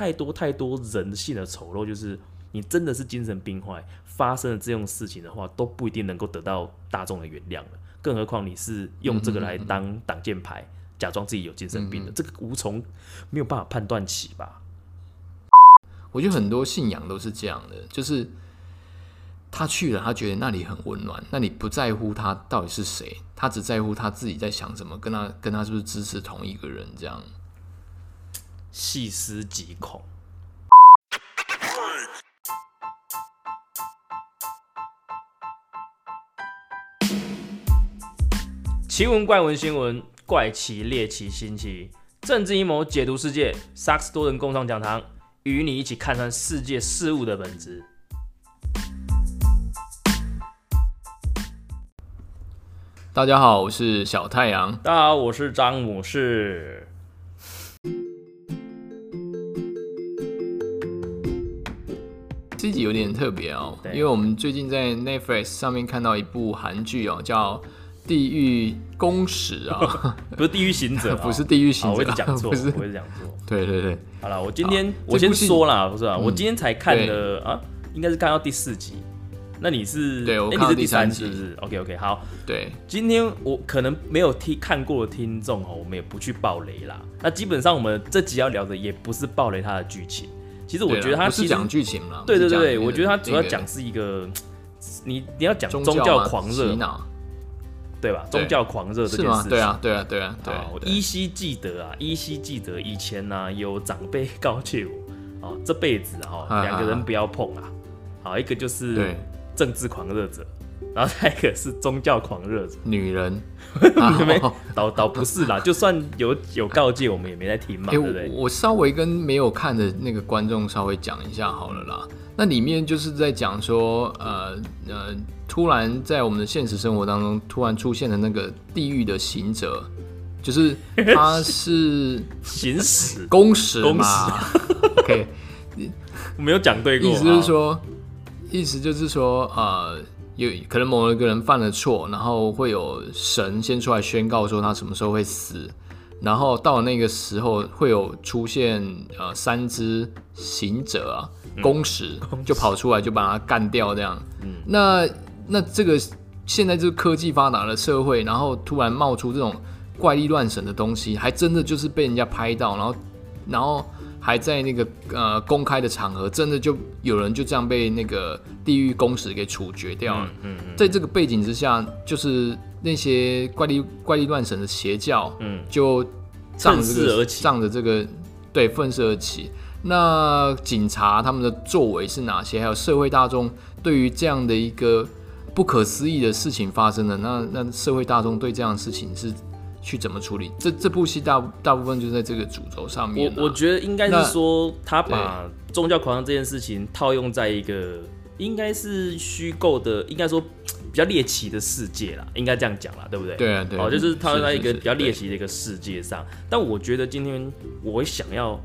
太多太多人性的丑陋，就是你真的是精神病坏，发生了这种事情的话，都不一定能够得到大众的原谅了。更何况你是用这个来当挡箭牌，假装自己有精神病的，这个无从没有办法判断起吧？我觉得很多信仰都是这样的，就是他去了，他觉得那里很温暖，那你不在乎他到底是谁，他只在乎他自己在想什么，跟他跟他是不是支持同一个人，这样细思极恐。奇闻怪闻新闻，怪奇猎奇新奇，政治阴谋解读世界，萨克斯多人共创讲堂，与你一起看穿世界事物的本质。大家好，我是小太阳。大家好，我是张姆士。这集有点特别哦，对因为我们最近在 Netflix 上面看到一部韩剧哦，叫《地狱公使》啊，不是地狱行者 哦，不是地狱行，者，我一直讲错，不是我一直讲错。对对对，好了，我今天我先说啦，不是啊，嗯我今天才看的啊，应该是看到第四集。那你是？诶对我看到第三第三集是不是？OK OK，好，对，今天我可能没有听看过的听众哦，我们也不去爆雷啦。那基本上我们这集要聊的也不是爆雷它的剧情，其实我觉得他不是讲剧情了，对对对我觉得他主要讲是一个 你你要讲宗教狂热，对吧？宗教狂热这？件事情，对啊，对啊，对啊，对啊，我依稀记得啊，依稀记得以前呢、有长辈告诫我，哦，这辈子哈、啊两个人不要碰啊，好，一个就是政治狂热者，然后再一个是宗教狂热者，女人，你没哦倒倒不是啦，就算有有告诫，我们也没在听嘛，哎、对不对？我我稍微跟没有看的那个观众稍微讲一下好了啦。那里面就是在讲说，呃呃，突然在我们的现实生活当中，突然出现了那个地狱的行者，就是他是 行使，公使公嘛。OK，我没有讲对过，意思就是好，说，意思就是说，呃，有可能某一个人犯了错，然后会有神先出来宣告说他什么时候会死，然后到了那个时候会有出现呃三只行者啊，公使就跑出来就把他干掉这样。那那这个现在这个科技发达的社会，然后突然冒出这种怪力乱神的东西，还真的就是被人家拍到，然后然后还在那个呃公开的场合，真的就有人就这样被那个地狱公使给处决掉了。嗯嗯在这个背景之下，就是那些怪力怪力乱神的邪教，嗯，就仗着这个愤世而起仗着这个对愤世而起。那警察他们的作为是哪些？还有社会大众对于这样的一个不可思议的事情发生了，那那社会大众对这样的事情是去怎么处理？这这部戏大大部分就在这个主轴上面啊、我我觉得应该是说，他把宗教狂热这件事情套用在一个应该是虚构的，应该说比较猎奇的世界啦，应该这样讲啦，对不对？对啊对啊哦，就是套用在一个比较猎奇的一个世界上。但我觉得今天我想要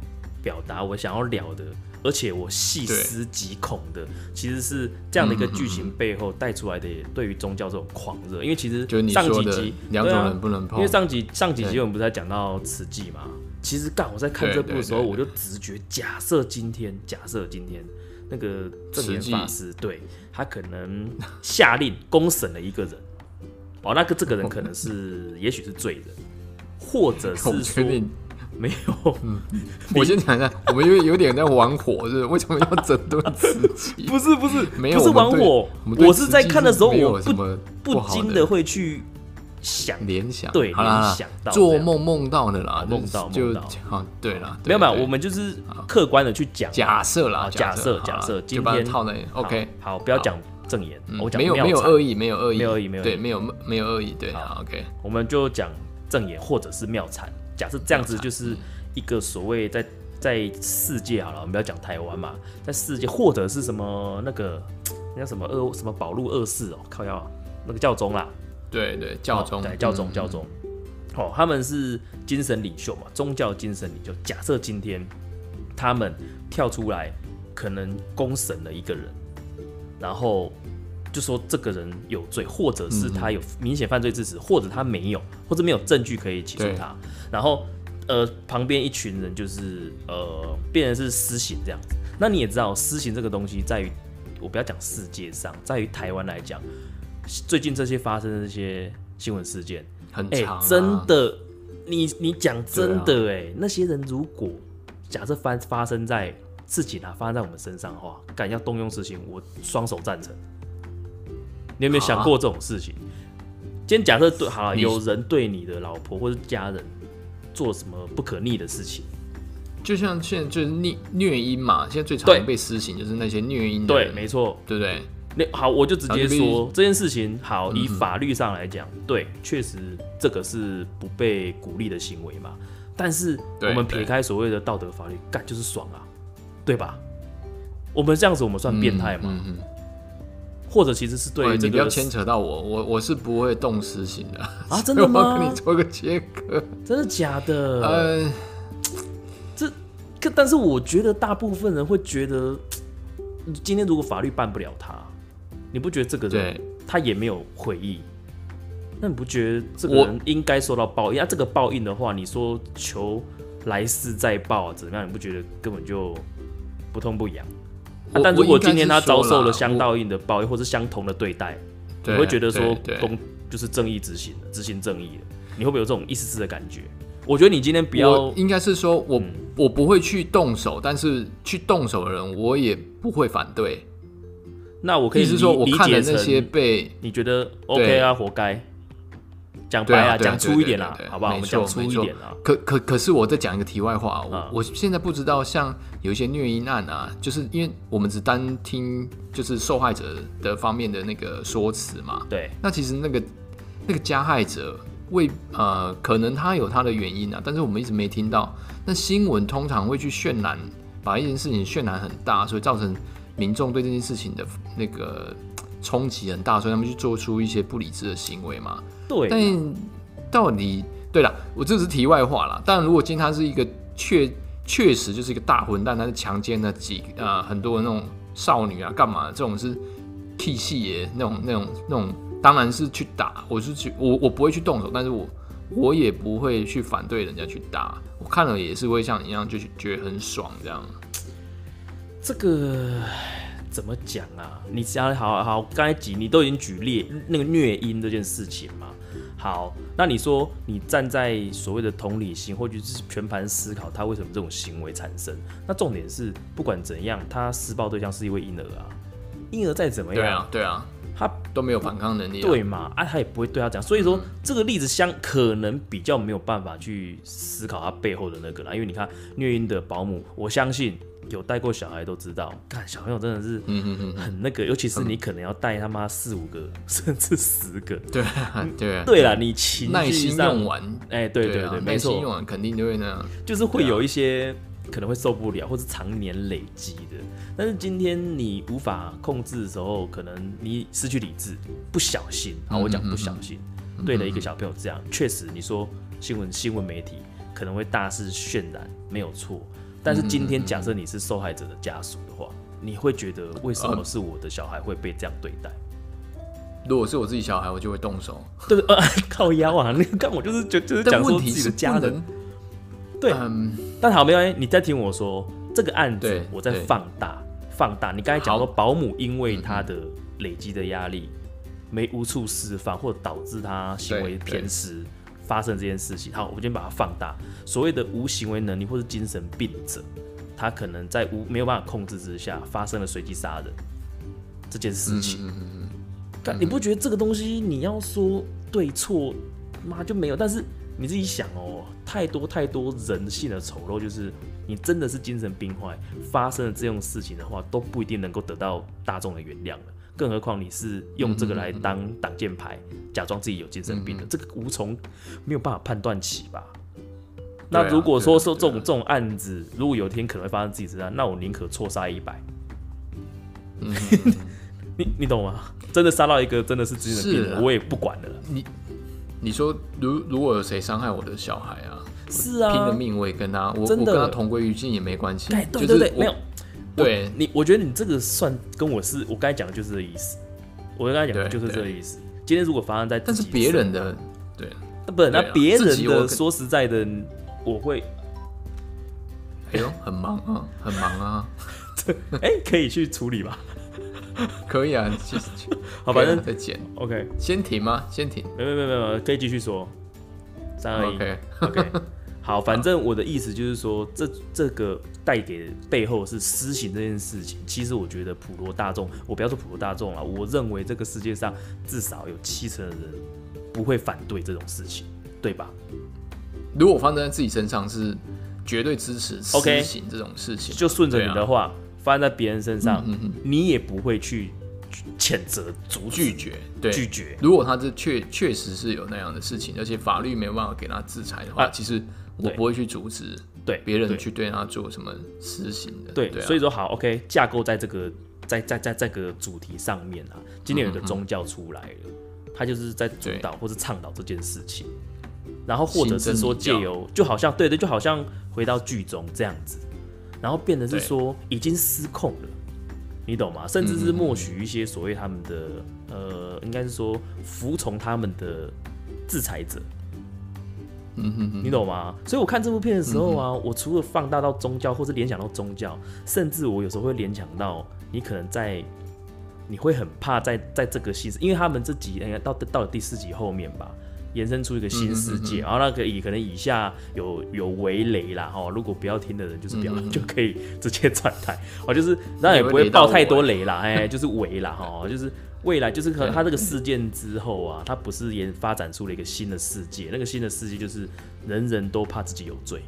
表达，我想要聊的。而且我细思极恐的，其实是这样的一个剧情背后带出来的，对于宗教这种狂热。因为其实上几集两种人不能碰，因为上集上几集我们不是在讲到慈济嘛？其实干我在看这部的时候，我就直觉假设今天，假设今天那个正言法师，对他可能下令公审了一个人，哦，那个这个人可能是 也许是罪人，或者是说没有，嗯我先讲一下，我们因为有点在玩火，是 为什么要整顿自己？不是不是没有不是玩火我是在看的时候我不不禁的会去想，联想，对想到做梦梦到的啦，梦到就梦到。好，对啦，没有没有，我们就是客观的去讲。假设啦啊，假设假设，今天套在 OK，好，不要讲正言，嗯我讲没有没有恶意，没有恶意，没有恶意没有对，没有没有恶意，对，OK，我们就讲正言或者是妙产。假设这样子就是一个所谓在在世界好了，我们不要讲台湾嘛，在世界或者是什么那个那叫什么二什么宝路二世哦，靠要那个教宗啦，对对，教宗。哦对教宗嗯教宗，哦，他们是精神领袖嘛，宗教精神领袖。假设今天他们跳出来，可能攻审了一个人，然后就说这个人有罪，或者是他有明显犯罪事实，或者他没有，或者没有证据可以起诉他，然后呃旁边一群人就是呃变成是私刑这样子。那你也知道，私刑这个东西在于我不要讲世界上，在于台湾来讲，最近这些发生的这些新闻事件，哎、很长、啊。真的，你你讲真的哎、那些人如果假设发发生在事情啊发生在我们身上的话，敢要动用私刑，我双手赞成。你有没有想过这种事情？今天假设对好了，有人对你的老婆或者家人做什么不可逆的事情，就像现在就是虐虐婴嘛，现在最常被施行就是那些虐婴的对，没错。对不对？那好，我就直接说这件事情，好，以法律上来讲，对，确实这个是不被鼓励的行为嘛。但是我们撇开所谓的道德法律，干就是爽啊，对吧？我们这样子，我们算变态吗？嗯嗯或者其实是对这个你不要牵扯到我，我我是不会动私刑的，啊，真的吗跟？你做个切割。真的假的？呃，可但是我觉得大部分人会觉得，今天如果法律办不了他，你不觉得这个人，他也没有悔意？那你不觉得这个人应该受到报应？啊，这个报应的话，你说求来世再报啊，怎么样？你不觉得根本就不痛不痒？啊但如果今天他遭受了相对应的报应，或是相同的对待，你会觉得说公就是正义执行的，执行正义的，你会不会有这种一丝丝的感觉？我觉得你今天不要应该是说我、嗯我不会去动手，但是去动手的人我也不会反对。那我可以理解那些被你觉得 OK 啊，活该。讲白啊，讲粗一点啦好不好？我没们讲粗错没错一点啦。可可可是我再讲一个题外话，我、啊我现在不知道像有一些虐婴案啊，就是因为我们只单听就是受害者的方面的那个说辞嘛，对，那其实那个那个加害者为呃，可能他有他的原因啊，但是我们一直没听到。那新闻通常会去渲染，把一件事情渲染很大，所以造成民众对这件事情的那个冲击很大，所以他们去做出一些不理智的行为嘛。对，但到底对了，我这是题外话啦。但如果今天他是一个确确实就是一个大混蛋，他是强奸了几呃很多的那种少女啊，干嘛这种是 K 戏耶那种那种那种，当然是去打。我是去我我不会去动手，但是我我也不会去反对人家去打。我看了也是会像你一样，就是觉得很爽这样。这个怎么讲啊？你只要好好，刚才举你都已经举例那个虐婴这件事情嘛。好，那你说你站在所谓的同理心，或者是全盘思考，他为什么这种行为产生？那重点是，不管怎样，他施暴对象是一位婴儿啊，婴儿再怎么样，对啊，对啊，他都没有反抗能力、啊。对嘛？啊，他也不会对他讲，所以说、这个例子相可能比较没有办法去思考他背后的那个啦，因为你看虐婴的保姆，我相信有带过小孩都知道，看小朋友真的是嗯嗯嗯，很那个，尤其是你可能要带他妈四五个甚至十个，对啊对啊，对啦，你情耐心用，完，哎、对对啊对，没耐心用，完肯定就会那样。就是会有一些可能会受不了，或是常年累积的。但是今天你无法控制的时候，可能你失去理智，不小心，啊，我讲不小心，对了一个小朋友这样，确实你说新闻新闻媒体可能会大肆渲染，没有错。但是今天假设你是受害者的家属的话，你会觉得为什么是我的小孩会被这样对待？如果是我自己小孩，我就会动手。对？呃，靠腰啊！那个刚我就是就就是讲说自己的家人，对嗯，但好，没关系，你再听我说这个案子，我在放大放大。你刚才讲说保姆因为他的累积的压力没无处释放，或者导致他行为偏失，发生这件事情。好，我们先把它放大。所谓的无行为能力或是精神病者，他可能在无没有办法控制之下，发生了随机杀人这件事情。嗯嗯嗯但你不觉得这个东西你要说对错，妈就没有？但是你自己想哦，太多太多人性的丑陋，就是你真的是精神病患，发生了这种事情的话，都不一定能够得到大众的原谅了。更何况你是用这个来当挡箭牌，假装自己有精神病的，这个无从没有办法判断起吧？那如果说说这种这种案子，如果有一天可能会发生自己身上，那我宁可错杀一百。你你懂吗？真的杀到一个真的是精神病我也不管了你。你说，如如果有谁伤害我的小孩啊，是啊，拼了命我也跟他，我真的我跟他同归于尽也没关系哎，。对对对，没有，对你，我觉得你这个算跟我是我刚才讲的就是这个意思，我刚才讲的就是这个意思。今天如果发生在但是别人的，对那不是那别人的，说实在的，我会哎呦，很忙啊，很忙啊，哎、可以去处理吧。可以啊，其实好，反正再剪，OK，先停吗？先停没没没没没，可以继续说。三二一，OK，OK，好，反正我的意思就是说，这这个带给背后是私刑这件事情，其实我觉得普罗大众，我不要说普罗大众了，我认为这个世界上至少有七成的人不会反对这种事情，对吧？如果发生在自己身上，是绝对支持私刑这种事情。就顺着你的话，发生在别人身上，嗯嗯你也不会去谴责、阻拒绝，对，拒绝。如果他这确确实是有那样的事情，而且法律没有办法给他制裁的话，啊其实我不会去阻止对别人去对他做什么私刑的。对，所以说好，OK，架构在这个在在在这个主题上面啊，今天有一个宗教出来了，他就是在主导或是倡导这件事情，然后或者是说借由，就好像对对，就好像回到剧中这样子，然后变得是说已经失控了，你懂吗？甚至是默许一些所谓他们的呃，应该是说服从他们的制裁者，嗯哼哼，你懂吗？所以我看这部片的时候啊，我除了放大到宗教，或是联想到宗教，甚至我有时候会联想到你可能在，你会很怕在在这个戏，因为他们这集哎到到了第四集后面吧，延伸出一个新世界，然后那个以可能以下有有围雷啦哈，如果不要听的人就是不要、就可以直接转台。哦，就是那也不会爆太多雷啦，哎，就是围啦哈，就是。未来就是可能他这个事件之后啊，他不是研发展出了一个新的世界，那个新的世界就是人人都怕自己有罪，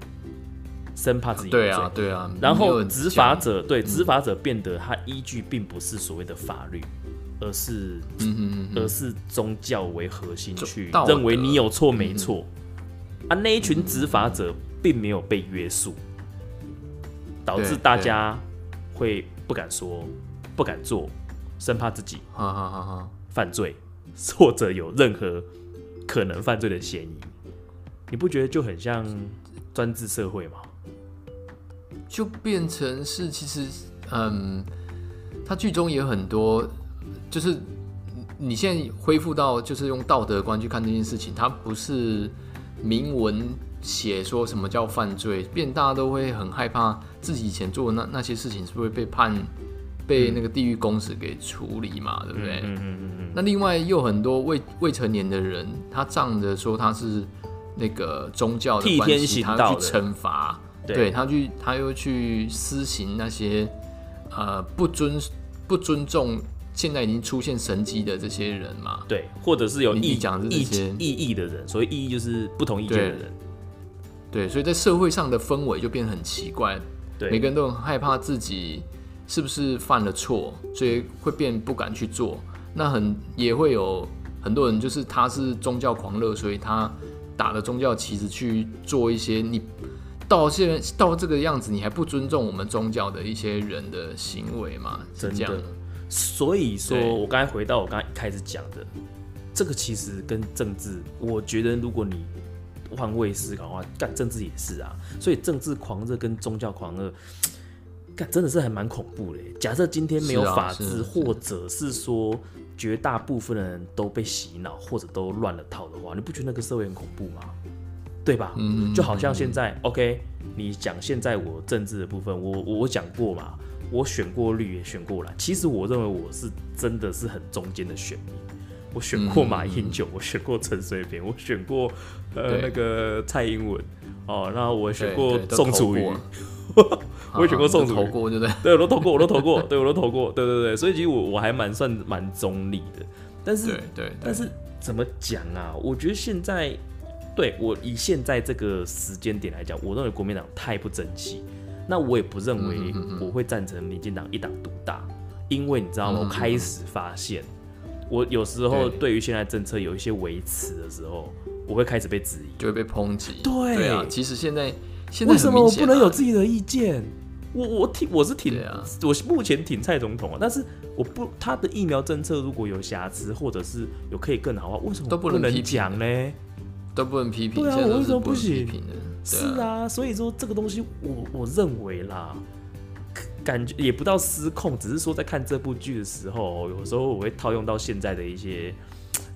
生怕自己有罪。对啊，对啊。然后执法，者对执法者变得他依据并不是所谓的法律，而是而是宗教为核心去认为你有错没错。啊，那一群执法者并没有被约束，导致大家会不敢说、不敢做，生怕自己。犯罪 或者有任何可能犯罪的嫌疑。你不觉得就很像专制社会吗？就变成是其实，嗯，他剧中也有很多，就是你现在恢复到就是用道德观去看这件事情，它不是明文写说什么叫犯罪，变大家都会很害怕自己以前做的那那些事情是不是会被判被那个地狱公使给处理嘛，对不对？嗯嗯嗯嗯，那另外又很多未未成年的人，他仗着说他是那个宗教的关系，他要去惩罚，对对他去他又去施行那些呃不尊不尊重现在已经出现神迹的这些人嘛。对，或者是有异你你讲这些异议的人，所以异议就是不同意见的人，对，所以在社会上的氛围就变得很奇怪，对，每个人都很害怕自己是不是犯了错，所以会变不敢去做。那很也会有很多人，就是他是宗教狂热，所以他打着宗教旗帜去做一些你到现在到这个样子，你还不尊重我们宗教的一些人的行为嘛？这样的。所以说我刚才回到我刚才一开始讲的，这个其实跟政治，我觉得如果你换位思考的话，干政治也是啊。所以政治狂热跟宗教狂热，干真的是还蛮恐怖的。假设今天没有法治，或者是说绝大部分的人都被洗脑，或者都乱了套的话，你不觉得那个社会很恐怖吗？对吧？嗯就好像现在，OK，你讲现在我政治的部分，我我我讲过嘛，我选过绿也选过蓝。其实我认为我是真的是很中间的选民。我选过马英九，我选过陈水扁，我选过呃那个蔡英文哦，然后我选对过宋楚瑜过，我也选过宋楚瑜啊投过，对不对？对，我都投过，我都投过，对我都投过，对对对，所以其实我我还蛮算蛮中立的，但是对对对。但是怎么讲啊？我觉得现在对我以现在这个时间点来讲，我认为国民党太不争气。那我也不认为我会赞成民进党一党独大，因为你知道吗？我开始发现，我有时候对对于现在政策有一些维持的时候，我会开始被质疑。就会被抨击。对啊，其实现在现在为什么我不能有自己的意见？我我挺我是挺啊我目前挺蔡总统啊，但是我不他的疫苗政策如果有瑕疵，或者是有可以更好的话，为什么都不能讲呢？都不能批评，对啊我为什么不能批行评的。对是啊，所以说这个东西我我认为啦，感觉也不到失控，只是说在看这部剧的时候，有时候我会套用到现在的一些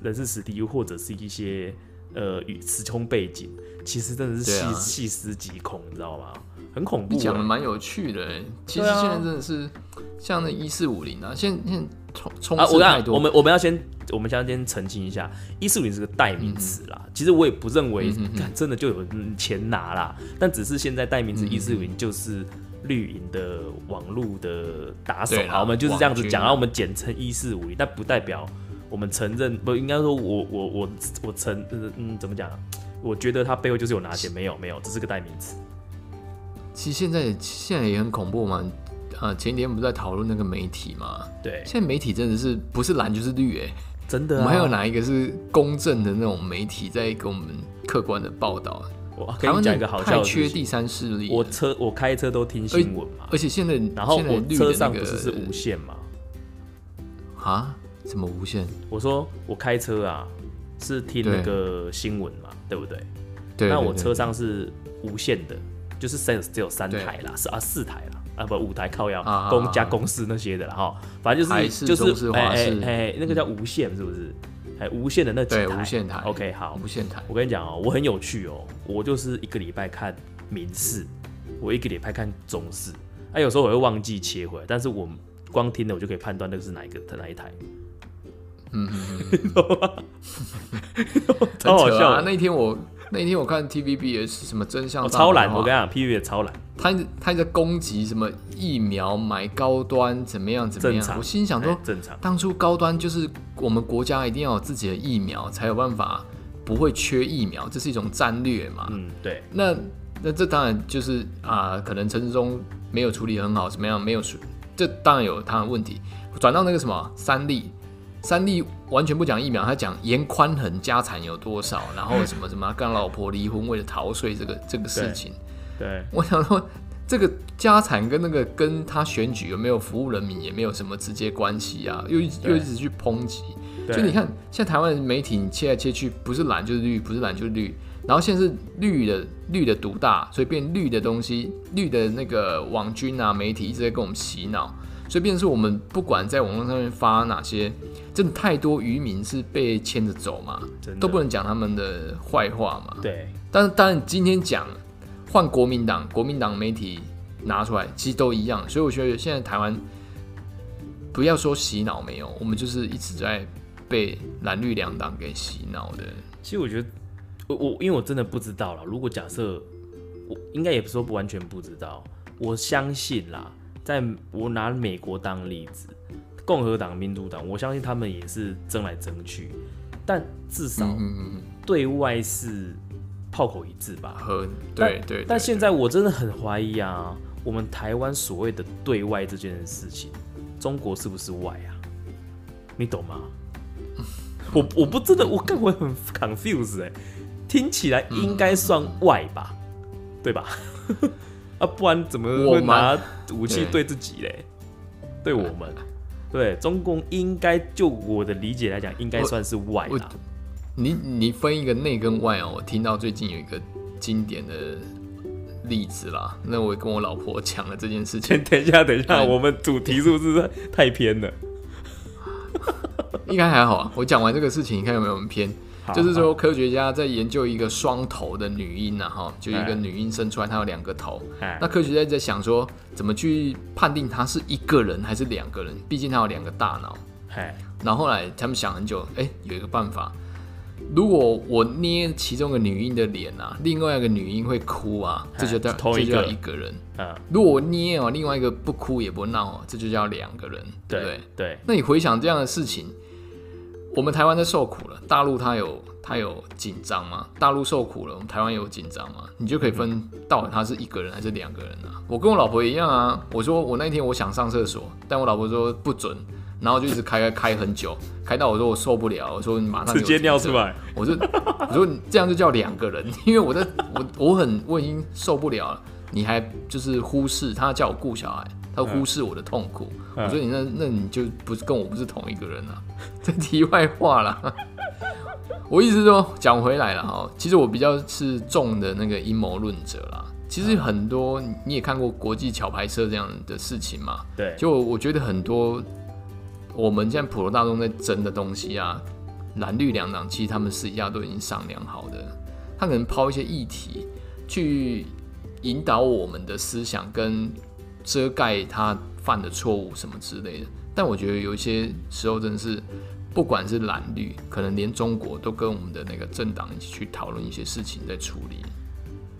人事实地，或者是一些呃与时空背景，其实真的是细、细思极恐，你知道吗？很恐怖、你讲的欸。蛮有趣的欸。其实现在真的是像那一四五零啊，现现在冲冲啊，我。我们我们要先，我们先先澄清一下，一四五零是个代名词啦。其实我也不认为，干真的就有嗯钱拿啦，但只是现在代名词一四五零就是绿营的网络的打手好，我们就是这样子讲，然后我们简称一四五零，但不代表我们承认，不应该说我我我我承呃嗯怎么讲？我觉得他背后就是有拿钱，没有没有，只是个代名词。其实现在现在也很恐怖嘛。啊，前几天不是在讨论那个媒体嘛？对，现在媒体真的是不是蓝就是绿哎、真的、啊。我们还有哪一个是公正的那种媒体在给我们客观的报道？我跟你讲一个好笑太的缺第三势力。我车我开车都听新闻嘛，而且现在然后我车上那个不是是无线嘛？啊？什么无线？我说我开车啊，是听那个新闻嘛，对不对？那我车上是无线的，就是 Sense 只有三台啦，是啊四台啦，啊不五台靠要公啊加公司那些的啦哈，反正就是就是哎哎哎那个叫无线是不是？哎无线的那几对台，无线台。OK 好，无线台，我跟你讲哦，我很有趣哦，我就是一个礼拜看民视，我一个礼拜看中视，哎有时候我会忘记切回来，但是我光听的我就可以判断那个是哪一个哪一台，嗯嗯嗯，超 好！笑的。那一天我那一天我看 TVB 也是什么真相哦，超懒！我跟你讲 V 也超懒，他他在攻击什么疫苗买高端怎么样怎么样，我心想说哎，正常。当初高端就是我们国家一定要有自己的疫苗，才有办法不会缺疫苗，这是一种战略嘛。嗯，对，那那这当然就是啊、可能陈志忠没有处理很好，怎么样没有处，这当然有他的问题。转到那个什么三立，三立完全不讲疫苗，他讲严宽恒家产有多少，然后什么什么跟老婆离婚为了逃税这个 这个事情。对，我想说，这个家产跟那个跟他选举有没有服务人民也没有什么直接关系啊，又又一直去抨击。对所以你看，现在台湾媒体你切来切去，不是蓝就是绿，不是蓝就是绿，然后现在是绿的绿的独大，所以变绿的东西，绿的那个网军啊媒体一直在跟我们洗脑，所以变成是我们不管在网络上面发哪些，真的太多渔民是被牵着走嘛，都不能讲他们的坏话嘛。对，但是当然今天讲换国民党，国民党媒体拿出来，其实都一样，所以我觉得现在台湾不要说洗脑没有，我们就是一直在被蓝绿两党给洗脑的。其实我觉得，我我因为我真的不知道了。如果假设我应该也不是说不完全不知道，我相信啦，在我拿美国当例子，共和党、民主党，我相信他们也是争来争去，但至少对外是炮口一致吧对对，对但现在我真的很怀疑啊，我们台湾所谓的对外这件事情，中国是不是外啊？你懂吗？我我不真的，我更会很 confused 哎、听起来应该算外吧，对吧？啊，不然怎么会拿武器对对自己嘞？对我们，对中共应该就我的理解来讲，应该算是外我啦。你你分一个内跟外哦，我听到最近有一个经典的例子啦，那我跟我老婆讲了这件事情 等，一下，等一下，我们主题是不是太偏了？应该还好啊。我讲完这个事情，你看有没有很偏？好就是说，科学家在研究一个双头的女婴啊，哈，就一个哎女婴生出来，她有两个头。哎那科学家在想说，怎么去判定她是一个人还是两个人？毕竟她有两个大脑。哎，然后后来他们想很久，哎、有一个办法，如果我捏其中一个女婴的脸啊，另外一个女婴会哭啊，这就叫就叫一个人。嗯，如果我捏哦，另外一个不哭也不闹哦，这就叫两个人，对不？对对，那你回想这样的事情，我们台湾在受苦了，大陆它有它有紧张吗？大陆受苦了，我们台湾有紧张吗？你就可以分到底他是一个人还是两个人啊？我跟我老婆一样啊，我说我那天我想上厕所，但我老婆说不准，然后就一直开开开很久，开到我说我受不了，我说你马上给直接尿出来，我说 我说你这样就叫两个人，因为我在我我很我已经受不了了，你还就是忽视他叫我顾小孩，他忽视我的痛苦。嗯我说你那那你就不是跟我不是同一个人啊。这题外话啦，我意思说讲回来了哈，其实我比较是重的那个阴谋论者啦。其实很多你也看过国际桥牌社这样的事情嘛，对，就我觉得很多我们现在普罗大众在争的东西啊，蓝绿两党其实他们私底下都已经商量好的，他可能抛一些议题去引导我们的思想，跟遮盖他犯的错误什么之类的。但我觉得有一些时候真的是，不管是蓝绿，可能连中国都跟我们的那个政党一起去讨论一些事情，在处理。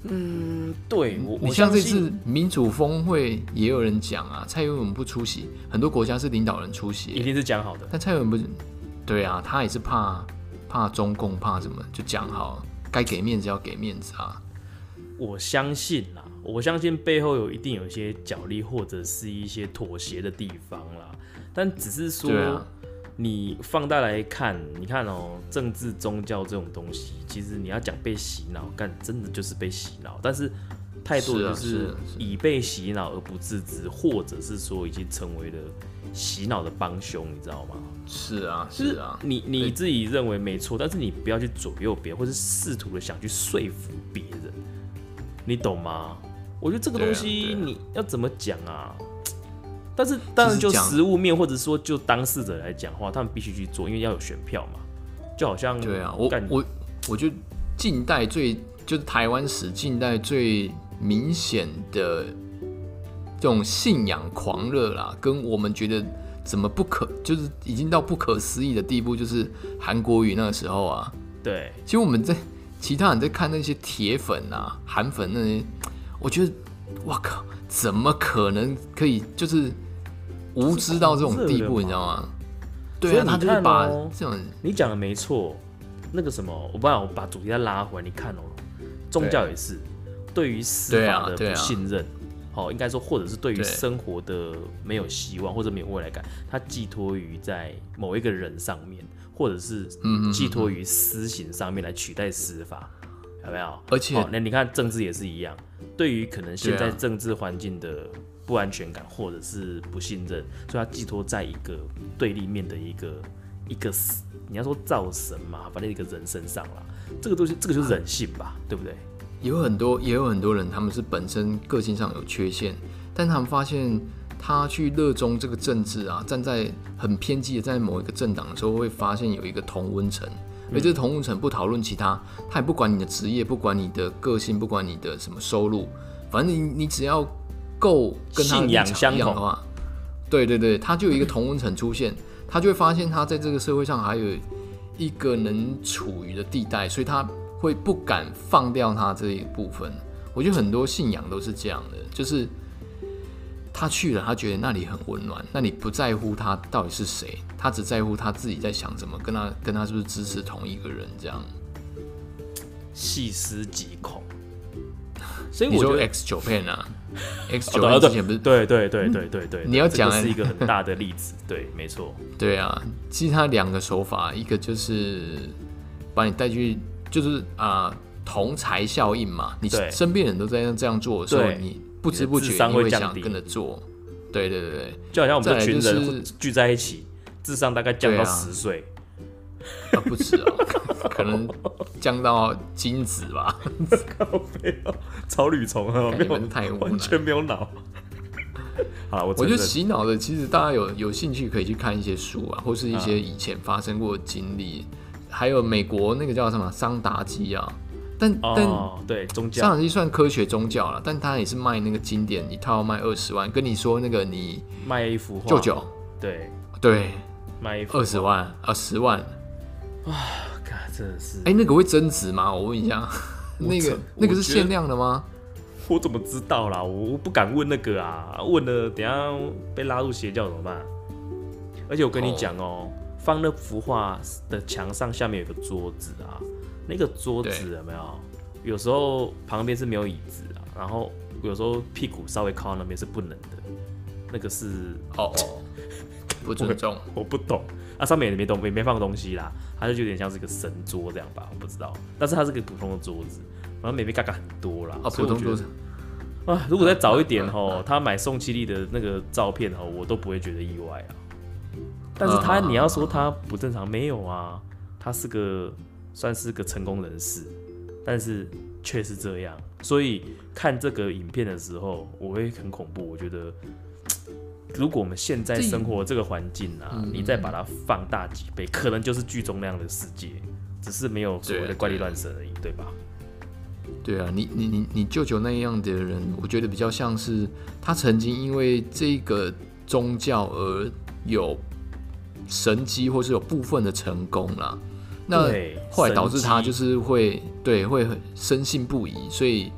嗯，对我，你像这次民主峰会也有人讲啊，蔡英文不出席，很多国家是领导人出席，一定是讲好的。但蔡英文不是，对啊，他也是怕怕中共，怕什么，就讲好，该给面子要给面子啊。我相信啦，我相信背后有一定有一些角力或者是一些妥协的地方啦，但只是说。你放大来看，你看哦，政治宗教这种东西，其实你要讲被洗脑，干真的就是被洗脑。但是太多就是已被洗脑而不自知，或者是说已经成为了洗脑的帮凶，你知道吗？是啊，是啊。你你自己认为没错，但是你不要去左右别人，或是试图的想去说服别人，你懂吗？我觉得这个东西你要怎么讲啊？但是当然，就实物面或者说就当事者来讲话，他们必须去做，因为要有选票嘛。就好像对啊，我我我觉得近代最就是台湾史近代最明显的这种信仰狂热啦，跟我们觉得怎么不可，就是已经到不可思议的地步，就是韩国语那个时候啊。对，其实我们在其他人在看那些铁粉啊、韩粉那些，我觉得哇靠。怎么可能可以就是无知到这种地步，你知道吗？对啊，他就是把这种你讲的没错。那个什么，我不然我把主题再拉回来，你看哦，宗教也是对于司法的不信任，好，应该说或者是对于生活的没有希望或者没有未来感，它寄托于在某一个人上面，或者是寄托于私刑上面来取代司法。有没有？而且，那你看政治也是一样，对于可能现在政治环境的不安全感或者是不信任，所以他寄托在一个对立面的一个一个，你要说造神嘛，反正一个人身上啦。这个东西，这个就是人性吧，对不对？有很多，也有很多人，他们是本身个性上有缺陷，但他们发现他去热衷这个政治啊，站在很偏激的在某一个政党的时候，会发现有一个同温层。而这同温层不讨论其他，他也不管你的职业，不管你的个性，不管你的什么收入，反正你你只要够跟他信仰相同的话，对对对，他就有一个同温层出现，他就会发现他在这个社会上还有一个能处于的地带，所以他会不敢放掉他这一部分。我觉得很多信仰都是这样的，就是。他去了，他觉得那里很温暖。那你不在乎他到底是谁，他只在乎他自己在想什么，跟他跟他是不是支持同一个人，这样细思极恐。所以我说 X 九片啊，X 九片之前不是？对对对对对对，你要讲是一个很大的 例子，对，没错。对啊，其实他两个手法，一个就是把你带去，就是啊同才效应嘛。你身边人都在这样做的时候，你。不知不觉你会想跟着做，对对对对，就好像我们这群人聚在一起，智商大概降到十岁，啊不止哦，可能降到精子吧，草履虫啊，你们太完全没有脑。好，我我觉得洗脑的，其实大家有有兴趣可以去看一些书啊，或是一些以前发生过的经历，还有美国那个叫什么桑达基啊。但但对宗教，上机算科学宗教了，但他也是卖那个经典，一套卖二十万。跟你说那个你卖一幅画，舅舅，对对，卖一幅二十万啊，十万啊，真的是，哎，那个会增值吗？我问一下，那个那个是限量的吗？我怎么知道啦？我不敢问那个啊，问了等下被拉入邪教怎么办？而且我跟你讲哦，放那幅画的墙上下面有个桌子啊。那个桌子有没有？有时候旁边是没有椅子啊，然后有时候屁股稍微靠那边是不能的。那个是哦，不尊重，我不懂。啊，上面也没东，也没放东西啦，它就有点像是个神桌这样吧，我不知道。但是它是个普通的桌子，然后美美嘎嘎很多啦。啊，普通桌子啊，如果再早一点 吼，他买宋七力的那个照片吼，我都不会觉得意外啊。但是他你要说他不正常，没有啊，他是个。算是个成功人士，但是却是这样，所以看这个影片的时候，我会很恐怖。我觉得如果我们现在生活这个环境啊，嗯你再把它放大几倍，可能就是剧中那样的世界，只是没有所谓的怪力乱神而已，对吧？对啊，你你你你舅舅那样的人，我觉得比较像是他曾经因为这个宗教而有神机，或是有部分的成功啦。那后来导致他就是会对会很深信不疑，所以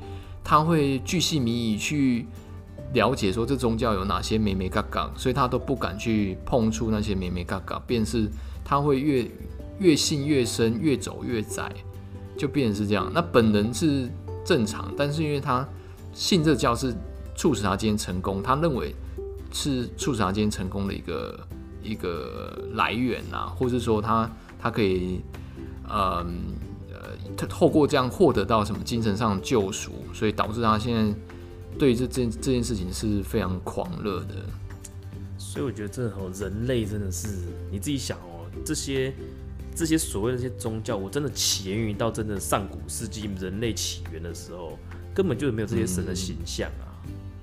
他会巨细靡遗去了解说这宗教有哪些美美嘎嘎，所以他都不敢去碰触那些美美嘎嘎，便是他会越越信越深，越走越窄，就变成是这样。那本人是正常，但是因为他信这教是促使他今天成功，他认为是促使他今天成功的一个一个来源啊，或是说他他可以，嗯呃，他透过这样获得到什么精神上的救赎，所以导致他现在对这这件这件事情是非常狂热的。所以我觉得这哦，人类真的是你自己想哦，这些这些所谓的这些宗教，我真的起源于到真的上古世纪人类起源的时候，根本就没有这些神的形象啊，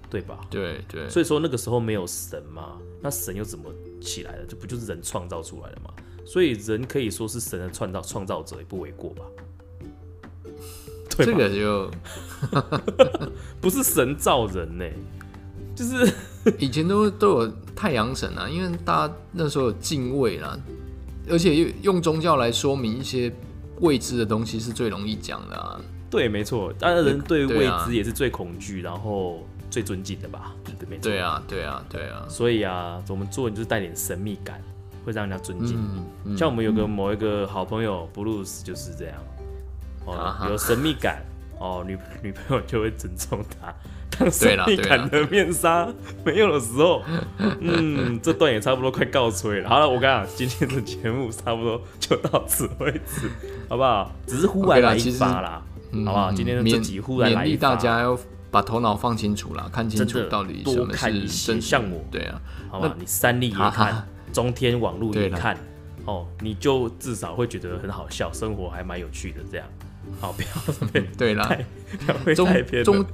对吧？对对，所以说那个时候没有神嘛，那神又怎么起来的？这不就是人创造出来的吗？所以人可以说是神的创造创造者，也不为过吧？对吧这个就 不是神造人呢、就是 以前都都有太阳神啊，因为大家那时候有敬畏啦，而且用用宗教来说明一些未知的东西是最容易讲的啊。对，没错。当然，人对未知也是最恐惧，然后最尊敬的吧？对，没错。对啊，对啊，对啊。所以啊，我们做人就是带点神秘感，会让人家尊敬你。嗯，嗯像我们有个某一个好朋友布鲁斯就是这样，哦啊，有神秘感，哦，女女朋友就会尊重他。当神秘感的面纱 没有的时候，嗯，这段也差不多快告吹了。好了，我跟你讲，今天的节目差不多就到此为止，好不好？只是忽来一发啦，嗯好不好？今天这集忽然来一发，大家要把头脑放清楚了，看清楚到底什么是真实像我对啊，好吧？你三立也哈哈看，中天网络也对啦看，哦，你就至少会觉得很好笑，生活还蛮有趣的这样。好，不要 被对啦，不要太偏宗。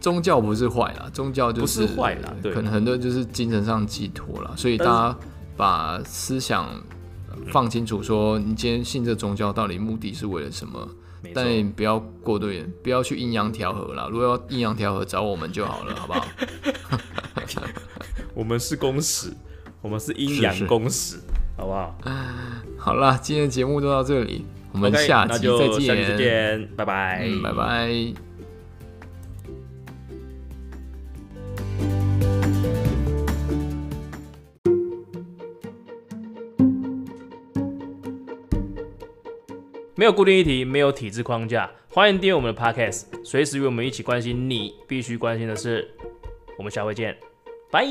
宗教不是坏啦，宗教就是不是坏啦对可能很多就是精神上寄托啦，所以大家把思想放清楚，说你今天信这宗教到底目的是为了什么，但你不要过度，不要去阴阳调和啦。如果要阴阳调和，找我们就好了，好不好？我们是公使，我们是阴阳公使，好不好？好了，今天的节目就到这里，我我们下期再见，拜拜，嗯，拜拜。没有固定议题，没有体制框架，欢迎订阅我们的 Podcast，随时与我们一起关心你必须关心的事。我们下回见，拜。